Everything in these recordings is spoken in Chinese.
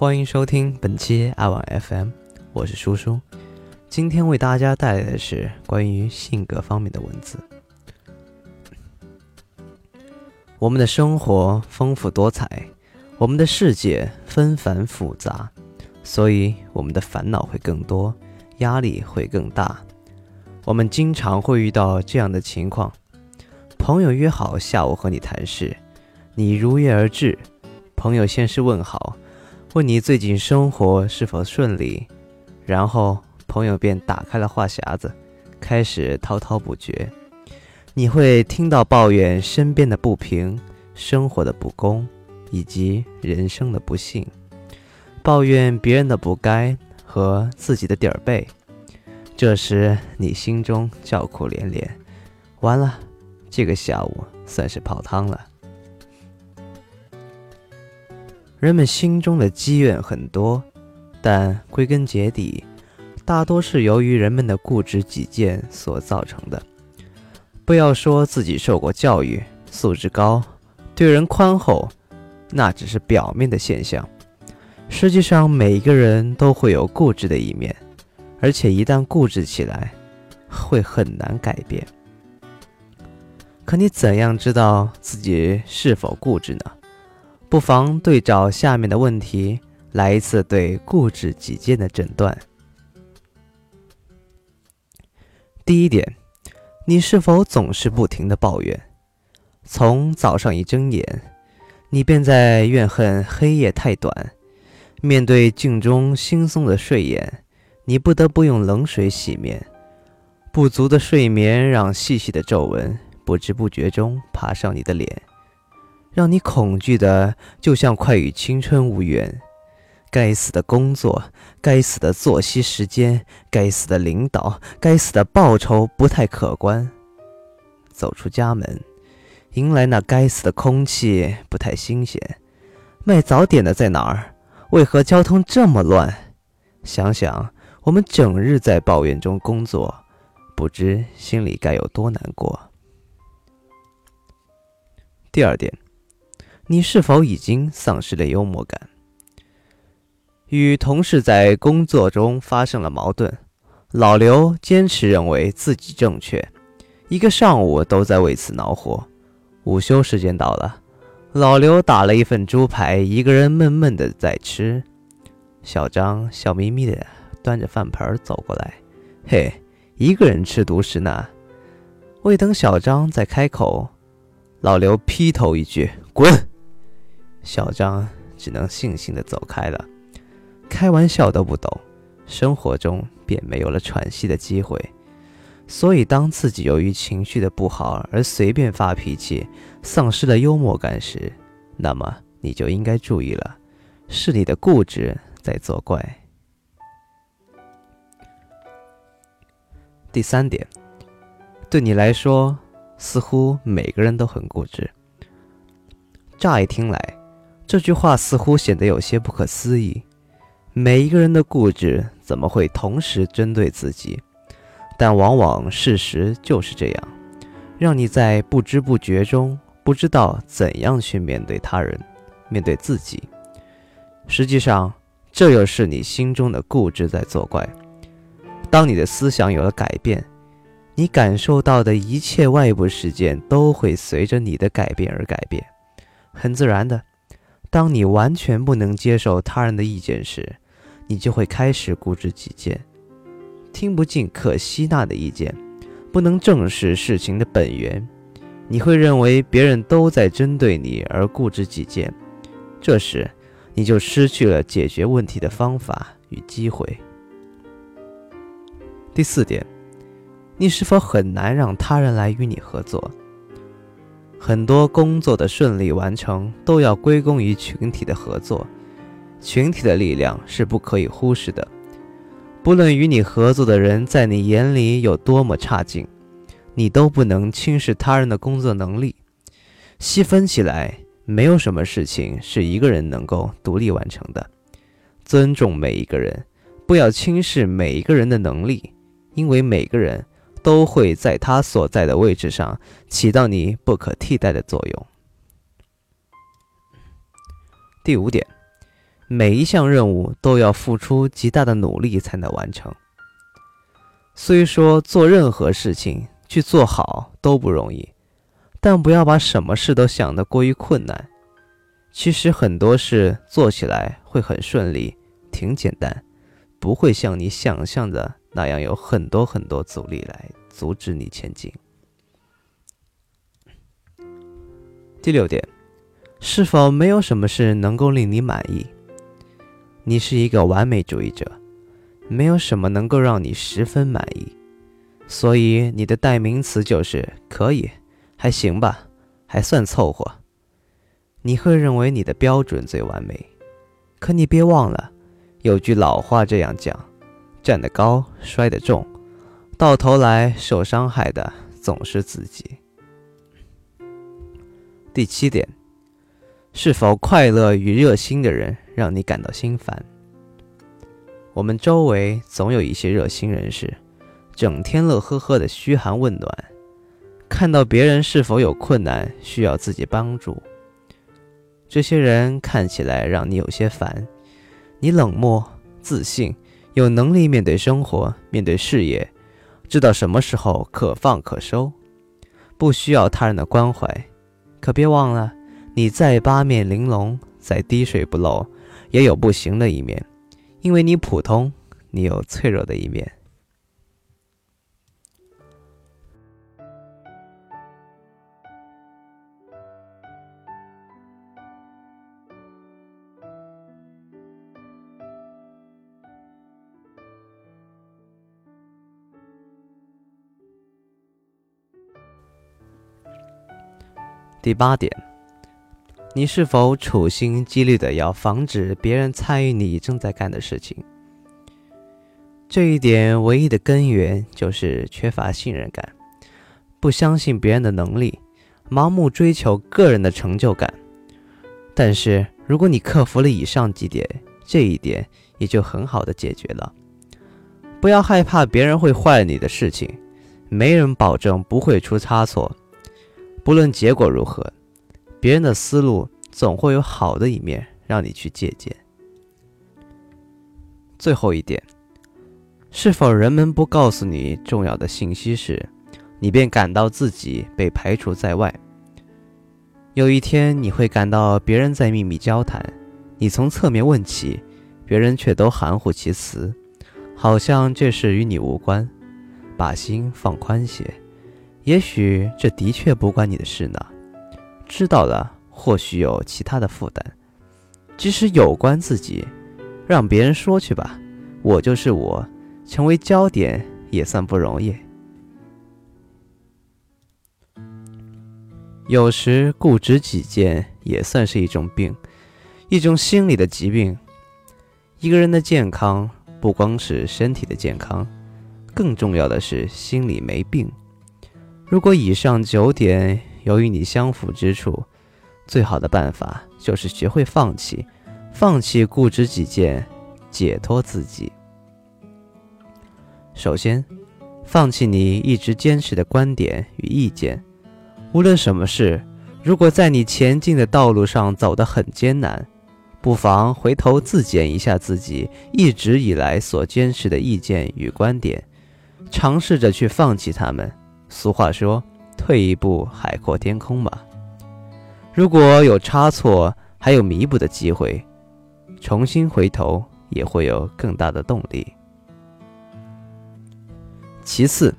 欢迎收听本期爱玩 FM，我是叔叔。今天为大家带来的是关于性格方面的文字。我们的生活丰富多彩，我们的世界纷繁复杂，所以我们的烦恼会更多，压力会更大。我们经常会遇到这样的情况：朋友约好下午和你谈事，你如约而至，朋友先是问好。问你最近生活是否顺利，然后朋友便打开了话匣子，开始滔滔不绝。你会听到抱怨身边的不平、生活的不公以及人生的不幸，抱怨别人的不该和自己的底儿背。这时你心中叫苦连连，完了，这个下午算是泡汤了。人们心中的积怨很多，但归根结底，大多是由于人们的固执己见所造成的。不要说自己受过教育、素质高、对人宽厚，那只是表面的现象。实际上，每一个人都会有固执的一面，而且一旦固执起来，会很难改变。可你怎样知道自己是否固执呢？不妨对照下面的问题来一次对固执己见的诊断。第一点，你是否总是不停的抱怨？从早上一睁眼，你便在怨恨黑夜太短；面对镜中惺忪的睡眼，你不得不用冷水洗面。不足的睡眠让细细的皱纹不知不觉中爬上你的脸。让你恐惧的，就像快与青春无缘。该死的工作，该死的作息时间，该死的领导，该死的报酬不太可观。走出家门，迎来那该死的空气不太新鲜。卖早点的在哪儿？为何交通这么乱？想想我们整日在抱怨中工作，不知心里该有多难过。第二点。你是否已经丧失了幽默感？与同事在工作中发生了矛盾，老刘坚持认为自己正确，一个上午都在为此恼火。午休时间到了，老刘打了一份猪排，一个人闷闷的在吃。小张笑眯眯的端着饭盆走过来，嘿，一个人吃独食呢。未等小张再开口，老刘劈头一句：“滚！”小张只能悻悻地走开了，开玩笑都不懂，生活中便没有了喘息的机会。所以，当自己由于情绪的不好而随便发脾气，丧失了幽默感时，那么你就应该注意了，是你的固执在作怪。第三点，对你来说，似乎每个人都很固执。乍一听来。这句话似乎显得有些不可思议。每一个人的固执怎么会同时针对自己？但往往事实就是这样，让你在不知不觉中不知道怎样去面对他人，面对自己。实际上，这又是你心中的固执在作怪。当你的思想有了改变，你感受到的一切外部事件都会随着你的改变而改变，很自然的。当你完全不能接受他人的意见时，你就会开始固执己见，听不进可吸纳的意见，不能正视事情的本源。你会认为别人都在针对你而固执己见，这时你就失去了解决问题的方法与机会。第四点，你是否很难让他人来与你合作？很多工作的顺利完成都要归功于群体的合作，群体的力量是不可以忽视的。不论与你合作的人在你眼里有多么差劲，你都不能轻视他人的工作能力。细分起来，没有什么事情是一个人能够独立完成的。尊重每一个人，不要轻视每一个人的能力，因为每个人。都会在他所在的位置上起到你不可替代的作用。第五点，每一项任务都要付出极大的努力才能完成。虽说做任何事情去做好都不容易，但不要把什么事都想得过于困难。其实很多事做起来会很顺利，挺简单，不会像你想象的那样有很多很多阻力来阻止你前进。第六点，是否没有什么事能够令你满意？你是一个完美主义者，没有什么能够让你十分满意，所以你的代名词就是可以，还行吧，还算凑合。你会认为你的标准最完美，可你别忘了，有句老话这样讲：站得高，摔得重，到头来受伤害的总是自己。第七点，是否快乐与热心的人让你感到心烦？我们周围总有一些热心人士，整天乐呵呵的嘘寒问暖，看到别人是否有困难需要自己帮助，这些人看起来让你有些烦。你冷漠、自信，有能力面对生活、面对事业，知道什么时候可放可收，不需要他人的关怀。可别忘了，你再八面玲珑，再滴水不漏，也有不行的一面。因为你普通，你有脆弱的一面。第八点，你是否处心积虑的要防止别人参与你正在干的事情？这一点唯一的根源就是缺乏信任感，不相信别人的能力，盲目追求个人的成就感。但是如果你克服了以上几点，这一点也就很好的解决了。不要害怕别人会坏你的事情，没人保证不会出差错。不论结果如何，别人的思路总会有好的一面让你去借鉴。最后一点，是否人们不告诉你重要的信息时，你便感到自己被排除在外？有一天你会感到别人在秘密交谈，你从侧面问起，别人却都含糊其辞，好像这事与你无关。把心放宽些。也许这的确不关你的事呢，知道了或许有其他的负担。即使有关自己，让别人说去吧。我就是我，成为焦点也算不容易。有时固执己见也算是一种病，一种心理的疾病。一个人的健康不光是身体的健康，更重要的是心里没病。如果以上九点有与你相符之处，最好的办法就是学会放弃，放弃固执己见，解脱自己。首先，放弃你一直坚持的观点与意见。无论什么事，如果在你前进的道路上走得很艰难，不妨回头自检一下自己一直以来所坚持的意见与观点，尝试着去放弃它们。俗话说：“退一步，海阔天空嘛。”如果有差错，还有弥补的机会，重新回头也会有更大的动力。其次，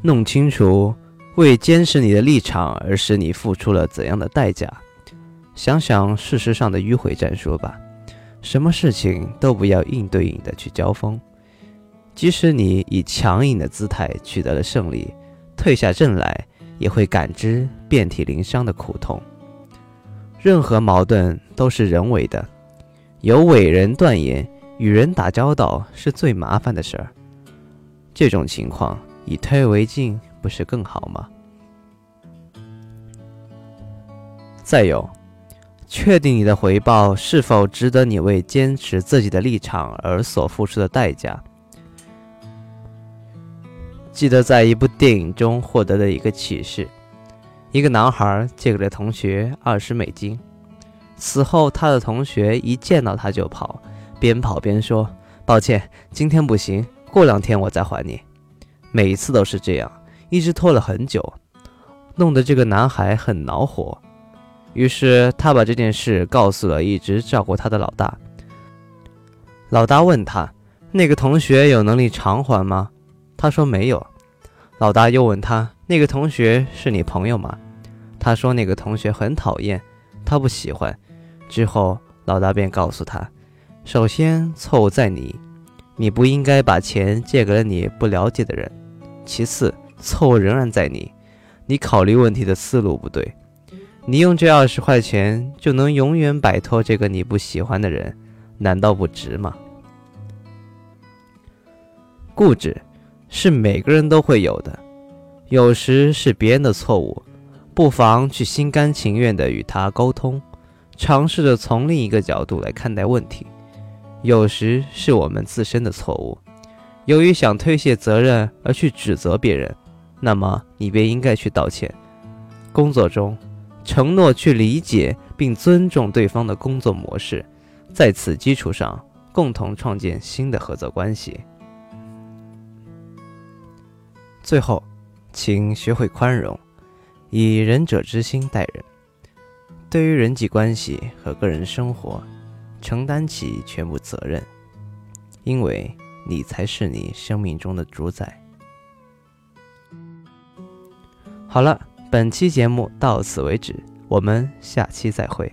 弄清楚为坚持你的立场而使你付出了怎样的代价。想想事实上的迂回战术吧，什么事情都不要硬对硬的去交锋，即使你以强硬的姿态取得了胜利。退下阵来，也会感知遍体鳞伤的苦痛。任何矛盾都是人为的，有伟人断言，与人打交道是最麻烦的事儿。这种情况以退为进，不是更好吗？再有，确定你的回报是否值得你为坚持自己的立场而所付出的代价。记得在一部电影中获得的一个启示：一个男孩借给了同学二十美金，此后，他的同学一见到他就跑，边跑边说：“抱歉，今天不行，过两天我再还你。”每一次都是这样，一直拖了很久，弄得这个男孩很恼火。于是他把这件事告诉了一直照顾他的老大。老大问他：“那个同学有能力偿还吗？”他说：“没有。”老大又问他：“那个同学是你朋友吗？”他说：“那个同学很讨厌，他不喜欢。”之后，老大便告诉他：“首先，错误在你，你不应该把钱借给了你不了解的人；其次，错误仍然在你，你考虑问题的思路不对。你用这二十块钱就能永远摆脱这个你不喜欢的人，难道不值吗？”固执是每个人都会有的，有时是别人的错误，不妨去心甘情愿地与他沟通。尝试着从另一个角度来看待问题，有时是我们自身的错误。由于想推卸责任而去指责别人，那么你便应该去道歉。工作中，承诺去理解并尊重对方的工作模式，在此基础上共同创建新的合作关系。最后，请学会宽容，以仁者之心待人。对于人际关系和个人生活，承担起全部责任，因为你才是你生命中的主宰。好了，本期节目到此为止，我们下期再会。